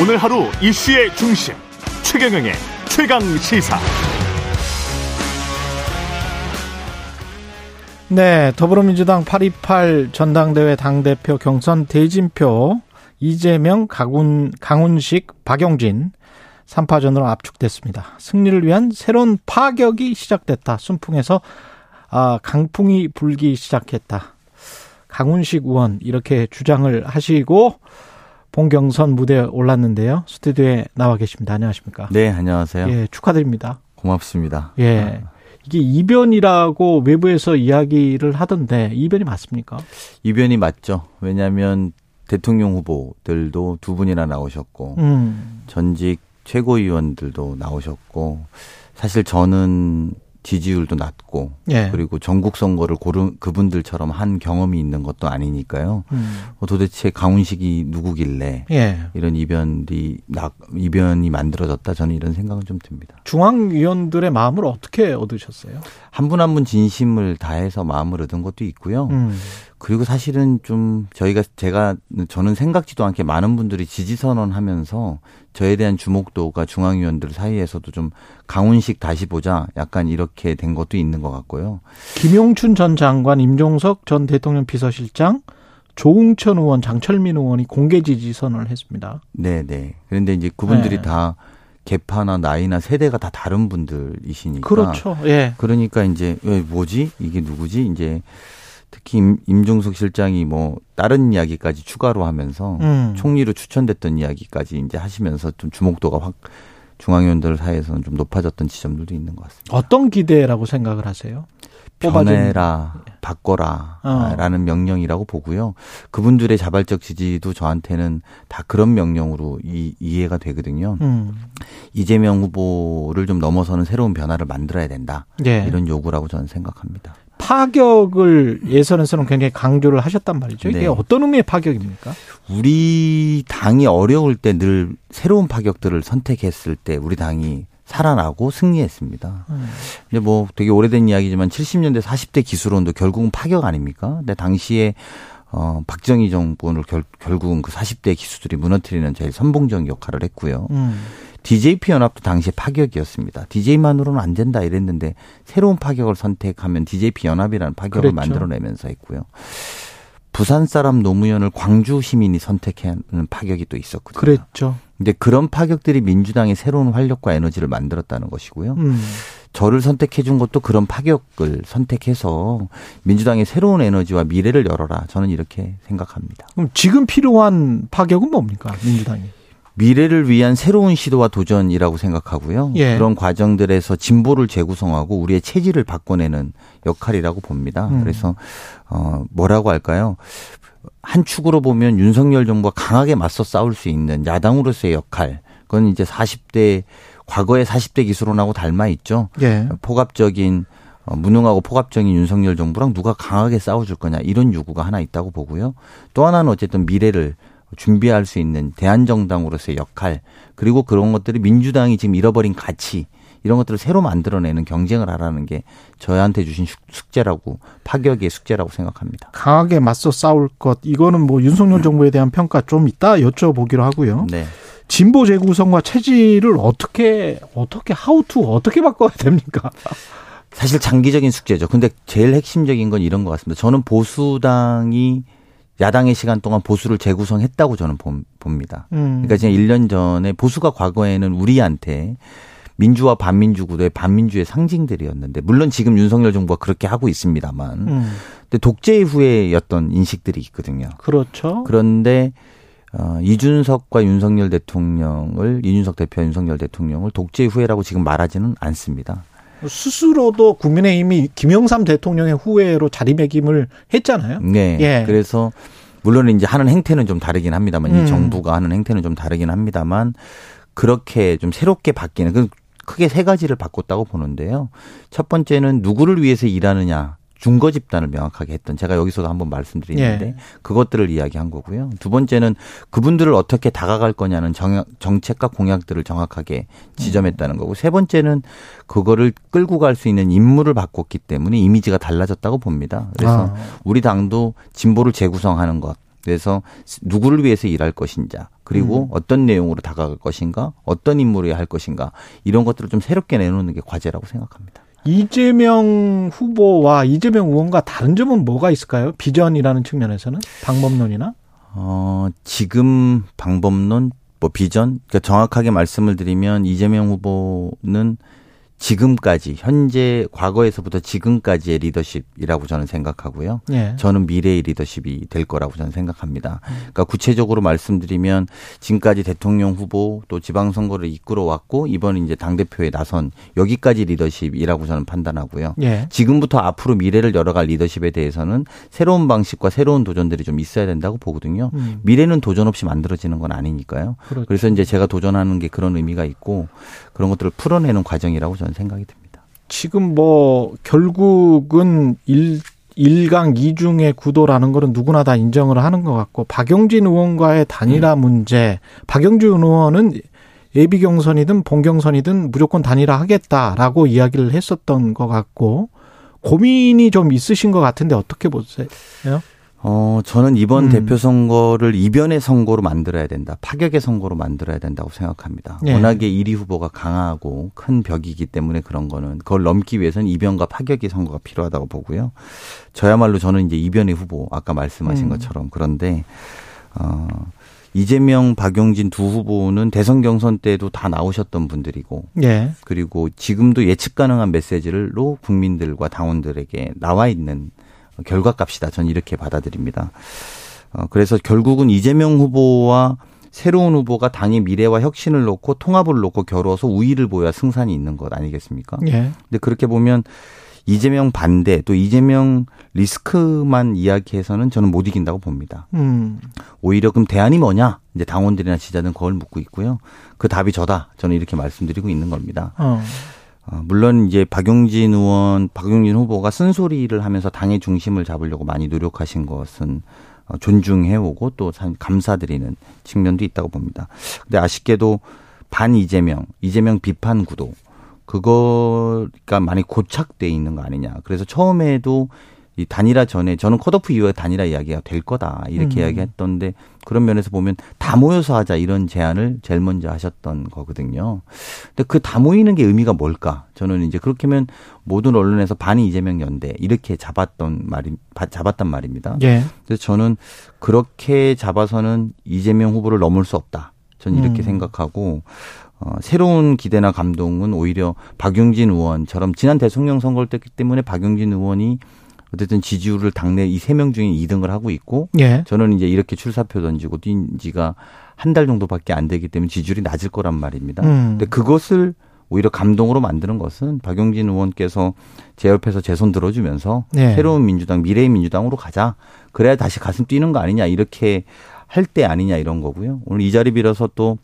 오늘 하루 이슈의 중심 최경영의 최강 시사. 네, 더불어민주당 828 전당대회 당대표 경선 대진표 이재명, 강훈, 강훈식, 박용진 3파전으로 압축됐습니다. 승리를 위한 새로운 파격이 시작됐다. 순풍에서 아, 강풍이 불기 시작했다. 강훈식 의원 이렇게 주장을 하시고 본경선 무대에 올랐는데요. 스튜디오에 나와 계십니다. 안녕하십니까? 네, 안녕하세요. 예, 축하드립니다. 고맙습니다. 예. 이게 이변이라고 외부에서 이야기를 하던데 이변이 맞습니까? 이변이 맞죠. 왜냐하면 대통령 후보들도 두 분이나 나오셨고 음. 전직 최고위원들도 나오셨고 사실 저는 지지율도 낮고 예. 그리고 전국 선거를 고른 그분들처럼 한 경험이 있는 것도 아니니까요. 음. 어, 도대체 강훈식이 누구길래 예. 이런 이변이 나, 이변이 만들어졌다 저는 이런 생각은 좀 듭니다. 중앙위원들의 마음을 어떻게 얻으셨어요? 한 분 한분 진심을 다해서 마음을 얻은 것도 있고요. 음. 그리고 사실은 좀 저희가 제가 저는 생각지도 않게 많은 분들이 지지 선언하면서 저에 대한 주목도가 중앙위원들 사이에서도 좀 강훈식 다시 보자 약간 이렇게 된 것도 있는 것 같고요. 김용춘 전 장관, 임종석 전 대통령 비서실장, 조웅천 의원, 장철민 의원이 공개 지지 선언을 했습니다. 네, 네. 그런데 이제 그분들이 네. 다 계파나 나이나 세대가 다 다른 분들이시니까 그렇죠. 예. 그러니까 이제 왜 뭐지 이게 누구지 이제 특히 임, 임종석 실장이 뭐 다른 이야기까지 추가로 하면서 음. 총리로 추천됐던 이야기까지 이제 하시면서 좀 주목도가 확 중앙위원들 사이에서는 좀 높아졌던 지점들도 있는 것 같습니다. 어떤 기대라고 생각을 하세요? 변해라, 바꿔라라는 어. 명령이라고 보고요. 그분들의 자발적 지지도 저한테는 다 그런 명령으로 이, 이해가 되거든요. 음. 이재명 후보를 좀 넘어서는 새로운 변화를 만들어야 된다. 예. 이런 요구라고 저는 생각합니다. 파격을 예선에서는 굉장히 강조를 하셨단 말이죠. 이게 네. 어떤 의미의 파격입니까? 우리 당이 어려울 때 늘 새로운 파격들을 선택했을 때 우리 당이 살아나고 승리했습니다. 음. 근데 뭐 되게 오래된 이야기지만 70년대 40대 기술론도 결국은 파격 아닙니까? 근데 당시에 어 박정희 정부를 결, 결국은 그 40대 기수들이 무너뜨리는 제일 선봉적 역할을 했고요. 음. DJP 연합도 당시에 파격이었습니다. DJ만으로는 안 된다 이랬는데 새로운 파격을 선택하면 DJP 연합이라는 파격을 그랬죠. 만들어내면서 했고요. 부산 사람 노무현을 광주 시민이 선택하는 파격이 또 있었거든요. 그랬죠. 근데 그런 파격들이 민주당의 새로운 활력과 에너지를 만들었다는 것이고요. 음. 저를 선택해 준 것도 그런 파격을 선택해서 민주당의 새로운 에너지와 미래를 열어라. 저는 이렇게 생각합니다. 그럼 지금 필요한 파격은 뭡니까? 민주당이. 미래를 위한 새로운 시도와 도전이라고 생각하고요. 예. 그런 과정들에서 진보를 재구성하고 우리의 체질을 바꿔내는 역할이라고 봅니다. 음. 그래서 어 뭐라고 할까요? 한 축으로 보면 윤석열 정부가 강하게 맞서 싸울 수 있는 야당으로서의 역할. 그건 이제 40대 과거의 40대 기술론하고 닮아 있죠. 예. 포갑적인 어, 무능하고 포갑적인 윤석열 정부랑 누가 강하게 싸워줄 거냐 이런 요구가 하나 있다고 보고요. 또 하나는 어쨌든 미래를 준비할 수 있는 대한정당으로서의 역할 그리고 그런 것들이 민주당이 지금 잃어버린 가치 이런 것들을 새로 만들어내는 경쟁을 하라는 게 저희한테 주신 숙- 숙제라고 파격의 숙제라고 생각합니다. 강하게 맞서 싸울 것 이거는 뭐 윤석열 정부에 대한 평가 좀 이따 여쭤보기로 하고요. 네. 진보 재구성과 체질을 어떻게 어떻게 하우투 어떻게 바꿔야 됩니까? 사실 장기적인 숙제죠. 근데 제일 핵심적인 건 이런 것 같습니다. 저는 보수당이 야당의 시간 동안 보수를 재구성했다고 저는 봄- 봅니다. 음. 그러니까 지금 1년 전에 보수가 과거에는 우리한테 민주와 반민주 구도의 반민주의 상징들이었는데 물론 지금 윤석열 정부가 그렇게 하고 있습니다만 음. 근데 독재 후에였던 인식들이 있거든요. 그렇죠. 그런데 어, 이준석과 윤석열 대통령을 이준석 대표 윤석열 대통령을 독재 후회라고 지금 말하지는 않습니다. 스스로도 국민의힘이 김영삼 대통령의 후예로 자리매김을 했잖아요. 네. 예. 그래서 물론 이제 하는 행태는 좀 다르긴 합니다만 음. 이 정부가 하는 행태는 좀 다르긴 합니다만 그렇게 좀 새롭게 바뀌는 그 크게 세 가지를 바꿨다고 보는데요. 첫 번째는 누구를 위해서 일하느냐 중거 집단을 명확하게 했던 제가 여기서도 한번 말씀드리는데 예. 그것들을 이야기한 거고요. 두 번째는 그분들을 어떻게 다가갈 거냐는 정, 정책과 공약들을 정확하게 지점했다는 거고 세 번째는 그거를 끌고 갈 수 있는 인물을 바꿨기 때문에 이미지가 달라졌다고 봅니다. 그래서 아. 우리 당도 진보를 재구성하는 것 그래서 누구를 위해서 일할 것인가 그리고 음. 어떤 내용으로 다가갈 것인가 어떤 인물이 할 것인가 이런 것들을 좀 새롭게 내놓는 게 과제라고 생각합니다. 이재명 후보와 이재명 의원과 다른 점은 뭐가 있을까요? 비전이라는 측면에서는 방법론이나 어, 지금 방법론, 뭐 비전, 그러니까 정확하게 말씀을 드리면 이재명 후보는 지금까지 현재 과거에서부터 지금까지의 리더십이라고 저는 생각하고요. 예. 저는 미래의 리더십이 될 거라고 저는 생각합니다. 그러니까 구체적으로 말씀드리면 지금까지 대통령 후보 또 지방 선거를 이끌어 왔고 이번 이제 당 대표에 나선 여기까지 리더십이라고 저는 판단하고요. 예. 지금부터 앞으로 미래를 열어갈 리더십에 대해서는 새로운 방식과 새로운 도전들이 좀 있어야 된다고 보거든요. 음. 미래는 도전 없이 만들어지는 건 아니니까요. 그렇죠. 그래서 이제 제가 도전하는 게 그런 의미가 있고 그런 것들을 풀어내는 과정이라고 저는 생각이 듭니다. 지금 뭐 결국은 일 일강 이중의 구도라는 거는 누구나 다 인정을 하는 것 같고 박용진 의원과의 단일화 음. 문제 박용진 의원은 예비 경선이든 본 경선이든 무조건 단일화 하겠다라고 이야기를 했었던 것 같고 고민이 좀 있으신 것 같은데 어떻게 보세요? 어, 저는 이번 음. 대표 선거를 이변의 선거로 만들어야 된다. 파격의 선거로 만들어야 된다고 생각합니다. 예. 워낙에 1위 후보가 강하고 큰 벽이기 때문에 그런 거는 그걸 넘기 위해서는 이변과 파격의 선거가 필요하다고 보고요. 저야말로 저는 이제 이변의 후보 아까 말씀하신 음. 것처럼 그런데 어 이재명, 박용진 두 후보는 대선 경선 때도 다 나오셨던 분들이고 예. 그리고 지금도 예측 가능한 메시지로 국민들과 당원들에게 나와 있는 결과값이다. 저는 이렇게 받아들입니다. 어, 그래서 결국은 이재명 후보와 새로운 후보가 당의 미래와 혁신을 놓고 통합을 놓고 겨루어서 우위를 보여야 승산이 있는 것 아니겠습니까? 예. 근데 그렇게 보면 이재명 반대 또 이재명 리스크만 이야기해서는 저는 못 이긴다고 봅니다. 음. 오히려 그럼 대안이 뭐냐? 이제 당원들이나 지자들은 그걸 묻고 있고요. 그 답이 저다. 저는 이렇게 말씀드리고 있는 겁니다. 어. 어, 물론 이제 박용진 의원, 박용진 후보가 쓴소리를 하면서 당의 중심을 잡으려고 많이 노력하신 것은 어, 존중해오고 또참 감사드리는 측면도 있다고 봅니다. 근데 아쉽게도 반 이재명, 이재명 비판 구도 그거가 많이 고착돼 있는 거 아니냐. 그래서 처음에도 이 단일화 전에 저는 컷오프 이후에 단일화 이야기가 될 거다 이렇게 음. 이야기했던데 그런 면에서 보면 다 모여서 하자 이런 제안을 제일 먼저 하셨던 거거든요. 근데 그 다 모이는 게 의미가 뭘까? 저는 이제 그렇게 하면 모든 언론에서 반이 이재명 연대 이렇게 잡았던 말이 바- 잡았단 말입니다. 예. 그래서 저는 그렇게 잡아서는 이재명 후보를 넘을 수 없다. 저는 이렇게 음. 생각하고 어, 새로운 기대나 감동은 오히려 박용진 의원처럼 지난 대통령 선거 때기 때문에 박용진 의원이 어쨌든 지지율을 당내 이 세 명 중에 2등을 하고 있고 예. 저는 이제 이렇게 출사표 던지고 뛴 지가 한 달 정도밖에 안 되기 때문에 지지율이 낮을 거란 말입니다. 음. 근데 그것을 오히려 감동으로 만드는 것은 박용진 의원께서 제 옆에서 제 손 들어주면서 네. 새로운 민주당 미래의 민주당으로 가자. 그래야 다시 가슴 뛰는 거 아니냐 이렇게 할 때 아니냐 이런 거고요. 오늘 이 자리 빌어서 또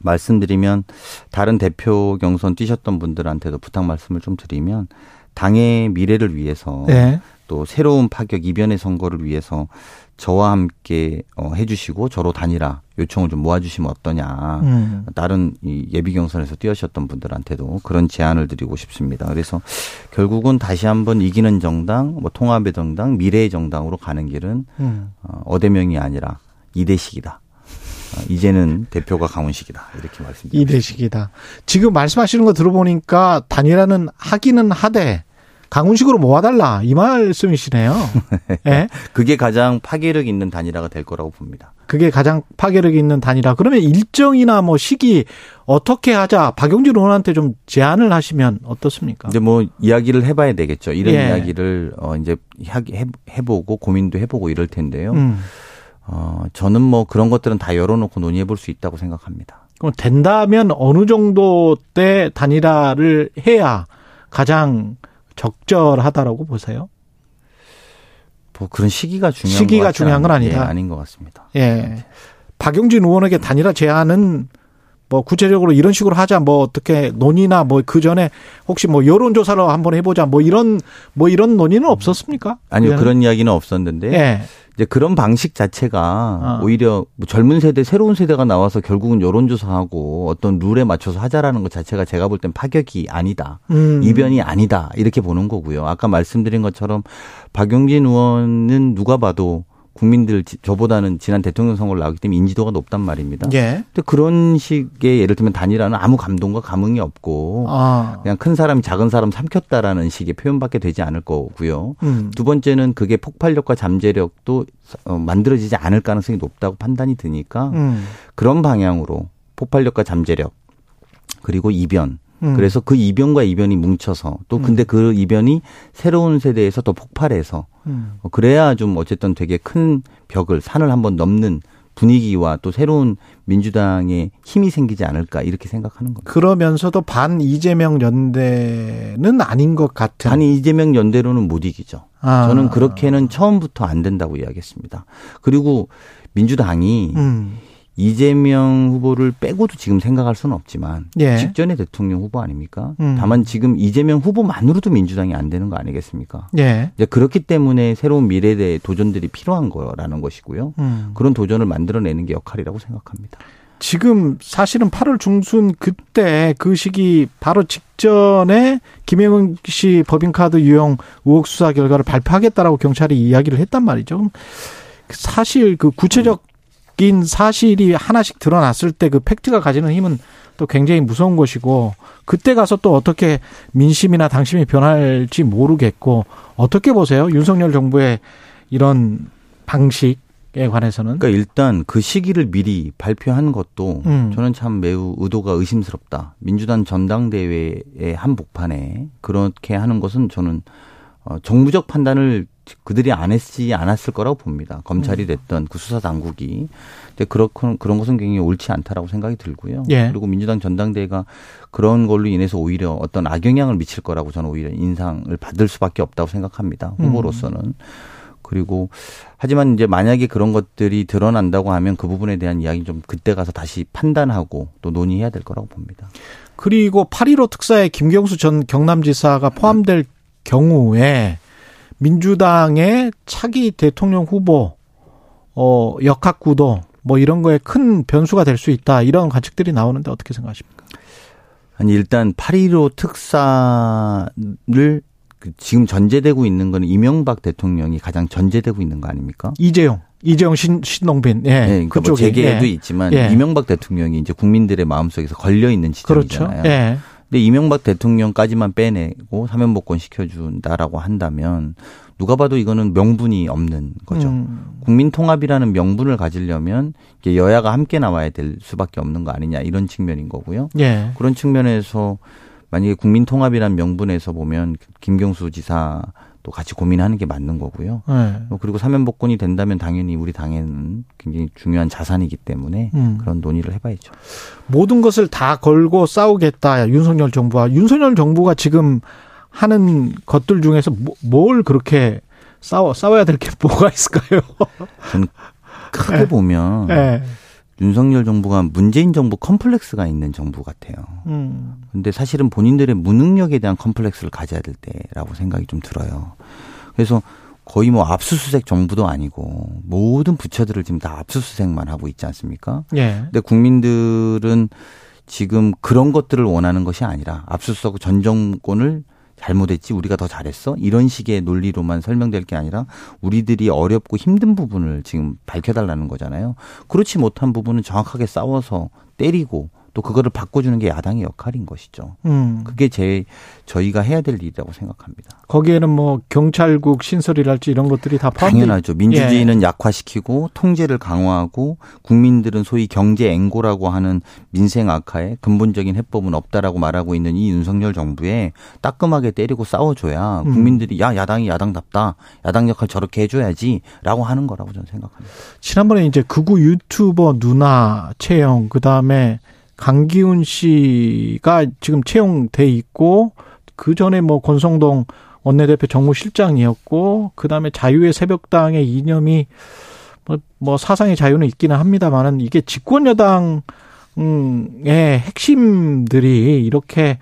말씀드리면 다른 대표 경선 뛰셨던 분들한테도 부탁 말씀을 좀 드리면 당의 미래를 위해서 예. 또 새로운 파격 이변의 선거를 위해서 저와 함께 어, 해주시고 저로 단일화 요청을 좀 모아주시면 어떠냐. 음. 다른 이 예비 경선에서 뛰어셨던 분들한테도 그런 제안을 드리고 싶습니다. 그래서 결국은 다시 한번 이기는 정당, 뭐 통합의 정당, 미래의 정당으로 가는 길은 음. 어, 어대명이 아니라 이대식이다. 어, 이제는 대표가 강훈식이다. 이렇게 말씀드립니다. 이대식이다. 지금 말씀하시는 거 들어보니까 단일화는 하기는 하되 강훈식으로 모아달라 이 말씀이시네요. 예, 그게 가장 파괴력 있는 단일화가 될 거라고 봅니다. 그게 가장 파괴력 있는 단일화. 그러면 일정이나 뭐 시기 어떻게 하자 박용진 의원한테 좀 제안을 하시면 어떻습니까? 근데 뭐 이야기를 해봐야 되겠죠. 이런 예. 이야기를 어 이제 해보고 고민도 해보고 이럴 텐데요. 음. 어 저는 뭐 그런 것들은 다 열어놓고 논의해 볼 수 있다고 생각합니다. 그럼 된다면 어느 정도 때 단일화를 해야 가장 적절하다라고 보세요? 뭐 그런 시기가 중요한 시기가 중요한 건 않- 아니다. 예, 아닌 것 같습니다. 예. 박용진 의원에게 단일화 제안은 뭐 구체적으로 이런 식으로 하자 뭐 어떻게 논의나 뭐 그 전에 혹시 뭐 여론 조사를 한번 해보자 뭐 이런 뭐 이런 논의는 없었습니까? 아니요 그전에? 그런 이야기는 없었는데 예. 이제 그런 방식 자체가 아. 오히려 뭐 젊은 세대 새로운 세대가 나와서 결국은 여론조사하고 어떤 룰에 맞춰서 하자라는 것 자체가 제가 볼 땐 파격이 아니다. 음. 이변이 아니다. 이렇게 보는 거고요. 아까 말씀드린 것처럼 박용진 의원은 누가 봐도 국민들 저보다는 지난 대통령 선거를 나왔기 때문에 인지도가 높단 말입니다. 예. 근데 그런 식의 예를 들면 단일화는 아무 감동과 감흥이 없고 아. 그냥 큰 사람이 작은 사람 삼켰다라는 식의 표현밖에 되지 않을 거고요. 음. 두 번째는 그게 폭발력과 잠재력도 어, 만들어지지 않을 가능성이 높다고 판단이 드니까 음. 그런 방향으로 폭발력과 잠재력 그리고 이변 음. 그래서 그 이변과 이변이 뭉쳐서 또 근데 그 이변이 새로운 세대에서 더 폭발해서 음. 어, 그래야 좀 어쨌든 되게 큰 벽을 산을 한번 넘는 분위기와 또 새로운 민주당의 힘이 생기지 않을까 이렇게 생각하는 겁니다. 그러면서도 반 이재명 연대는 아닌 것 같은. 아니 이재명 연대로는 못 이기죠. 아. 저는 그렇게는 처음부터 안 된다고 이야기했습니다. 그리고 민주당이 음. 이재명 후보를 빼고도 지금 생각할 수는 없지만 예. 직전의 대통령 후보 아닙니까? 음. 다만 지금 이재명 후보만으로도 민주당이 안 되는 거 아니겠습니까? 예. 이제 그렇기 때문에 새로운 미래에 대해 도전들이 필요한 거라는 것이고요. 음. 그런 도전을 만들어내는 게 역할이라고 생각합니다. 지금 사실은 8월 중순 그때 그 시기 바로 직전에 김영은 씨 법인카드 유용 의혹 수사 결과를 발표하겠다라고 경찰이 이야기를 했단 말이죠. 사실 그 구체적 인 사실이 하나씩 드러났을 때 그 팩트가 가지는 힘은 또 굉장히 무서운 것이고 그때 가서 또 어떻게 민심이나 당심이 변할지 모르겠고 어떻게 보세요? 윤석열 정부의 이런 방식 에 관해서는 그러니까 일단 그 시기를 미리 발표한 것도 음. 저는 참 매우 의도가 의심스럽다. 민주당 전당대회의 한복판에 그렇게 하는 것은 저는 어, 정무적 판단을 그들이 안 했지 않았을 거라고 봅니다. 음. 검찰이 됐던 그 수사 당국이. 근데 그렇건 그런 것은 굉장히 옳지 않다라고 생각이 들고요. 예. 그리고 민주당 전당대회가 그런 걸로 인해서 오히려 어떤 악영향을 미칠 거라고 저는 오히려 인상을 받을 수밖에 없다고 생각합니다. 음. 후보로서는. 그리고 하지만 이제 만약에 그런 것들이 드러난다고 하면 그 부분에 대한 이야기 좀 그때 가서 다시 판단하고 또 논의해야 될 거라고 봅니다. 그리고 8.15 특사에 김경수 전 경남지사가 포함될 경우에 민주당의 차기 대통령 후보 어 역학 구도 뭐 이런 거에 큰 변수가 될 수 있다 이런 관측들이 나오는데 어떻게 생각하십니까? 아니 일단 8.15 특사를 그 지금 전제되고 있는 거는 이명박 대통령이 가장 전제되고 있는 거 아닙니까? 이재용, 이재용 신, 신동빈, 예, 네, 그러니까 뭐 그쪽이 재계도 예. 있지만 예. 이명박 대통령이 이제 국민들의 마음 속에서 걸려 있는 그렇죠. 지점이잖아요. 예. 근데 이명박 대통령까지만 빼내고 사면복권 시켜준다라고 한다면 누가 봐도 이거는 명분이 없는 거죠. 음, 국민 통합이라는 명분을 가지려면 이게 여야가 함께 나와야 될 수밖에 없는 거 아니냐 이런 측면인 거고요. 예. 그런 측면에서 만약에 국민 통합이라는 명분에서 보면 김경수 지사 도 같이 고민하는 게 맞는 거고요. 예. 어, 그리고 사면복권이 된다면 당연히 우리 당에는 굉장히 중요한 자산이기 때문에 음. 그런 논의를 해봐야죠. 모든 것을 다 걸고 싸우겠다 윤석열 정부와 윤석열 정부가 지금 하는 것들 중에서 뭐- 뭘 그렇게 싸워 싸워야 될 게 뭐가 있을까요? 저는 크게 네. 보면 예. 윤석열 정부가 문재인 정부 컴플렉스가 있는 정부 같아요. 음. 근데 사실은 본인들의 무능력에 대한 컴플렉스를 가져야 될 때라고 생각이 좀 들어요. 그래서 거의 뭐 압수수색 정부도 아니고 모든 부처들을 지금 다 압수수색만 하고 있지 않습니까? 예. 근데 국민들은 지금 그런 것들을 원하는 것이 아니라 압수수색 전 정권을 잘못했지 우리가 더 잘했어 이런 식의 논리로만 설명될 게 아니라 우리들이 어렵고 힘든 부분을 지금 밝혀달라는 거잖아요. 그렇지 못한 부분은 정확하게 싸워서 때리고 또 그거를 바꿔주는 게 야당의 역할인 것이죠. 음. 그게 제 저희가 해야 될 일이라고 생각합니다. 거기에는 뭐 경찰국 신설이랄지 이런 것들이 다 포함돼 당연하죠. 민주주의는 약화시키고 통제를 강화하고 국민들은 소위 경제 앵고라고 하는 민생 악화에 근본적인 해법은 없다라고 말하고 있는 이 윤석열 정부에 따끔하게 때리고 싸워줘야 음. 국민들이 야 야당이 야당답다 야당 역할 저렇게 해줘야지라고 하는 거라고 저는 생각합니다. 지난번에 이제 극우 유튜버 누나 채용 그다음에 강기훈 씨가 지금 채용돼 있고 그 전에 뭐 권성동 원내대표 정무실장이었고 그 다음에 자유의 새벽당의 이념이 뭐, 뭐 사상의 자유는 있기는 합니다만은 이게 집권 여당 의 핵심들이 이렇게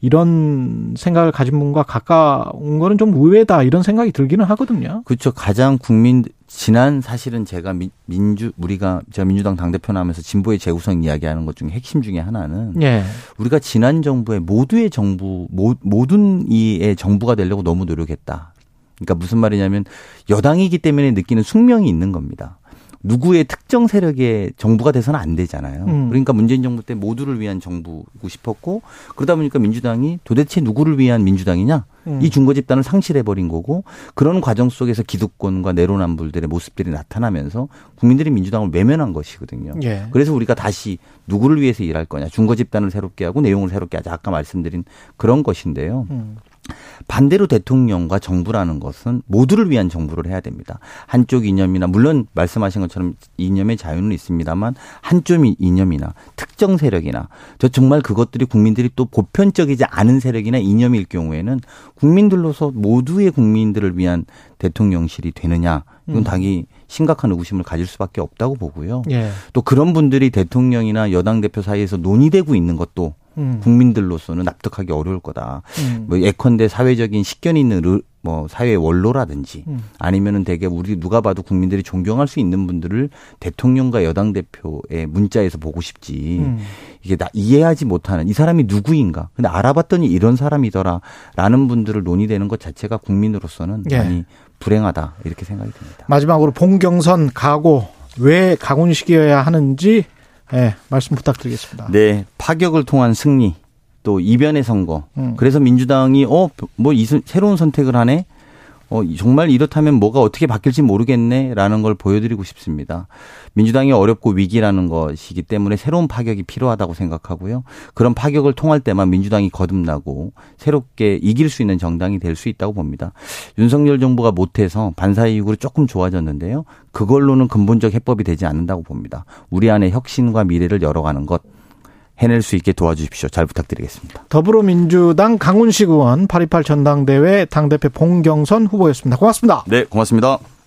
이런 생각을 가진 분과 가까운 거는 좀 의외다 이런 생각이 들기는 하거든요. 그렇죠. 가장 국민 지난 사실은 제가 민- 민주 우리가 제가 민주당 당 대표 나면서 진보의 재구성 이야기하는 것 중에 핵심 중에 하나는 예. 우리가 지난 정부의 모두의 정부 모, 모든 이의 정부가 되려고 너무 노력했다. 그러니까 무슨 말이냐면 여당이기 때문에 느끼는 숙명이 있는 겁니다. 누구의 특정 세력의 정부가 돼서는 안 되잖아요. 음. 그러니까 문재인 정부 때 모두를 위한 정부고 싶었고 그러다 보니까 민주당이 도대체 누구를 위한 민주당이냐? 음. 이 중거 집단을 상실해 버린 거고 그런 과정 속에서 기득권과 내로남불들의 모습들이 나타나면서 국민들이 민주당을 외면한 것이거든요. 예. 그래서 우리가 다시 누구를 위해서 일할 거냐? 중거 집단을 새롭게 하고 내용을 새롭게 하자. 아까 말씀드린 그런 것인데요. 음. 반대로 대통령과 정부라는 것은 모두를 위한 정부를 해야 됩니다. 한쪽 이념이나 물론 말씀하신 것처럼 이념의 자유는 있습니다만 한쪽 이념이나 특정 세력이나 저 정말 그것들이 국민들이 또 보편적이지 않은 세력이나 이념일 경우에는 국민들로서 모두의 국민들을 위한 대통령실이 되느냐 이건 음. 당연히 심각한 의구심을 가질 수밖에 없다고 보고요. 예. 또 그런 분들이 대통령이나 여당 대표 사이에서 논의되고 있는 것도 음. 국민들로서는 납득하기 어려울 거다. 음. 뭐 예컨대 사회적인 식견 있는 르, 뭐 사회 원로라든지 음. 아니면은 되게 우리 누가 봐도 국민들이 존경할 수 있는 분들을 대통령과 여당 대표의 문자에서 보고 싶지. 음. 이게 나 이해하지 못하는 이 사람이 누구인가. 근데 알아봤더니 이런 사람이더라라는 분들을 논의되는 것 자체가 국민으로서는 예. 많이 불행하다 이렇게 생각이 듭니다. 마지막으로 봉경선 각오 왜 가군식이어야 하는지 예, 말씀 부탁드리겠습니다. 네, 파격을 통한 승리, 또 이변의 선거. 음. 그래서 민주당이 어 뭐 새로운 선택을 하네. 어 정말 이렇다면 뭐가 어떻게 바뀔지 모르겠네라는 걸 보여드리고 싶습니다. 민주당이 어렵고 위기라는 것이기 때문에 새로운 파격이 필요하다고 생각하고요. 그런 파격을 통할 때만 민주당이 거듭나고 새롭게 이길 수 있는 정당이 될 수 있다고 봅니다. 윤석열 정부가 못해서 반사 이익으로 조금 좋아졌는데요. 그걸로는 근본적 해법이 되지 않는다고 봅니다. 우리 안에 혁신과 미래를 열어가는 것 해낼 수 있게 도와주십시오. 잘 부탁드리겠습니다. 더불어민주당 강훈식 의원 8.28 전당대회 당대표 봉경선 후보였습니다. 고맙습니다. 네, 고맙습니다.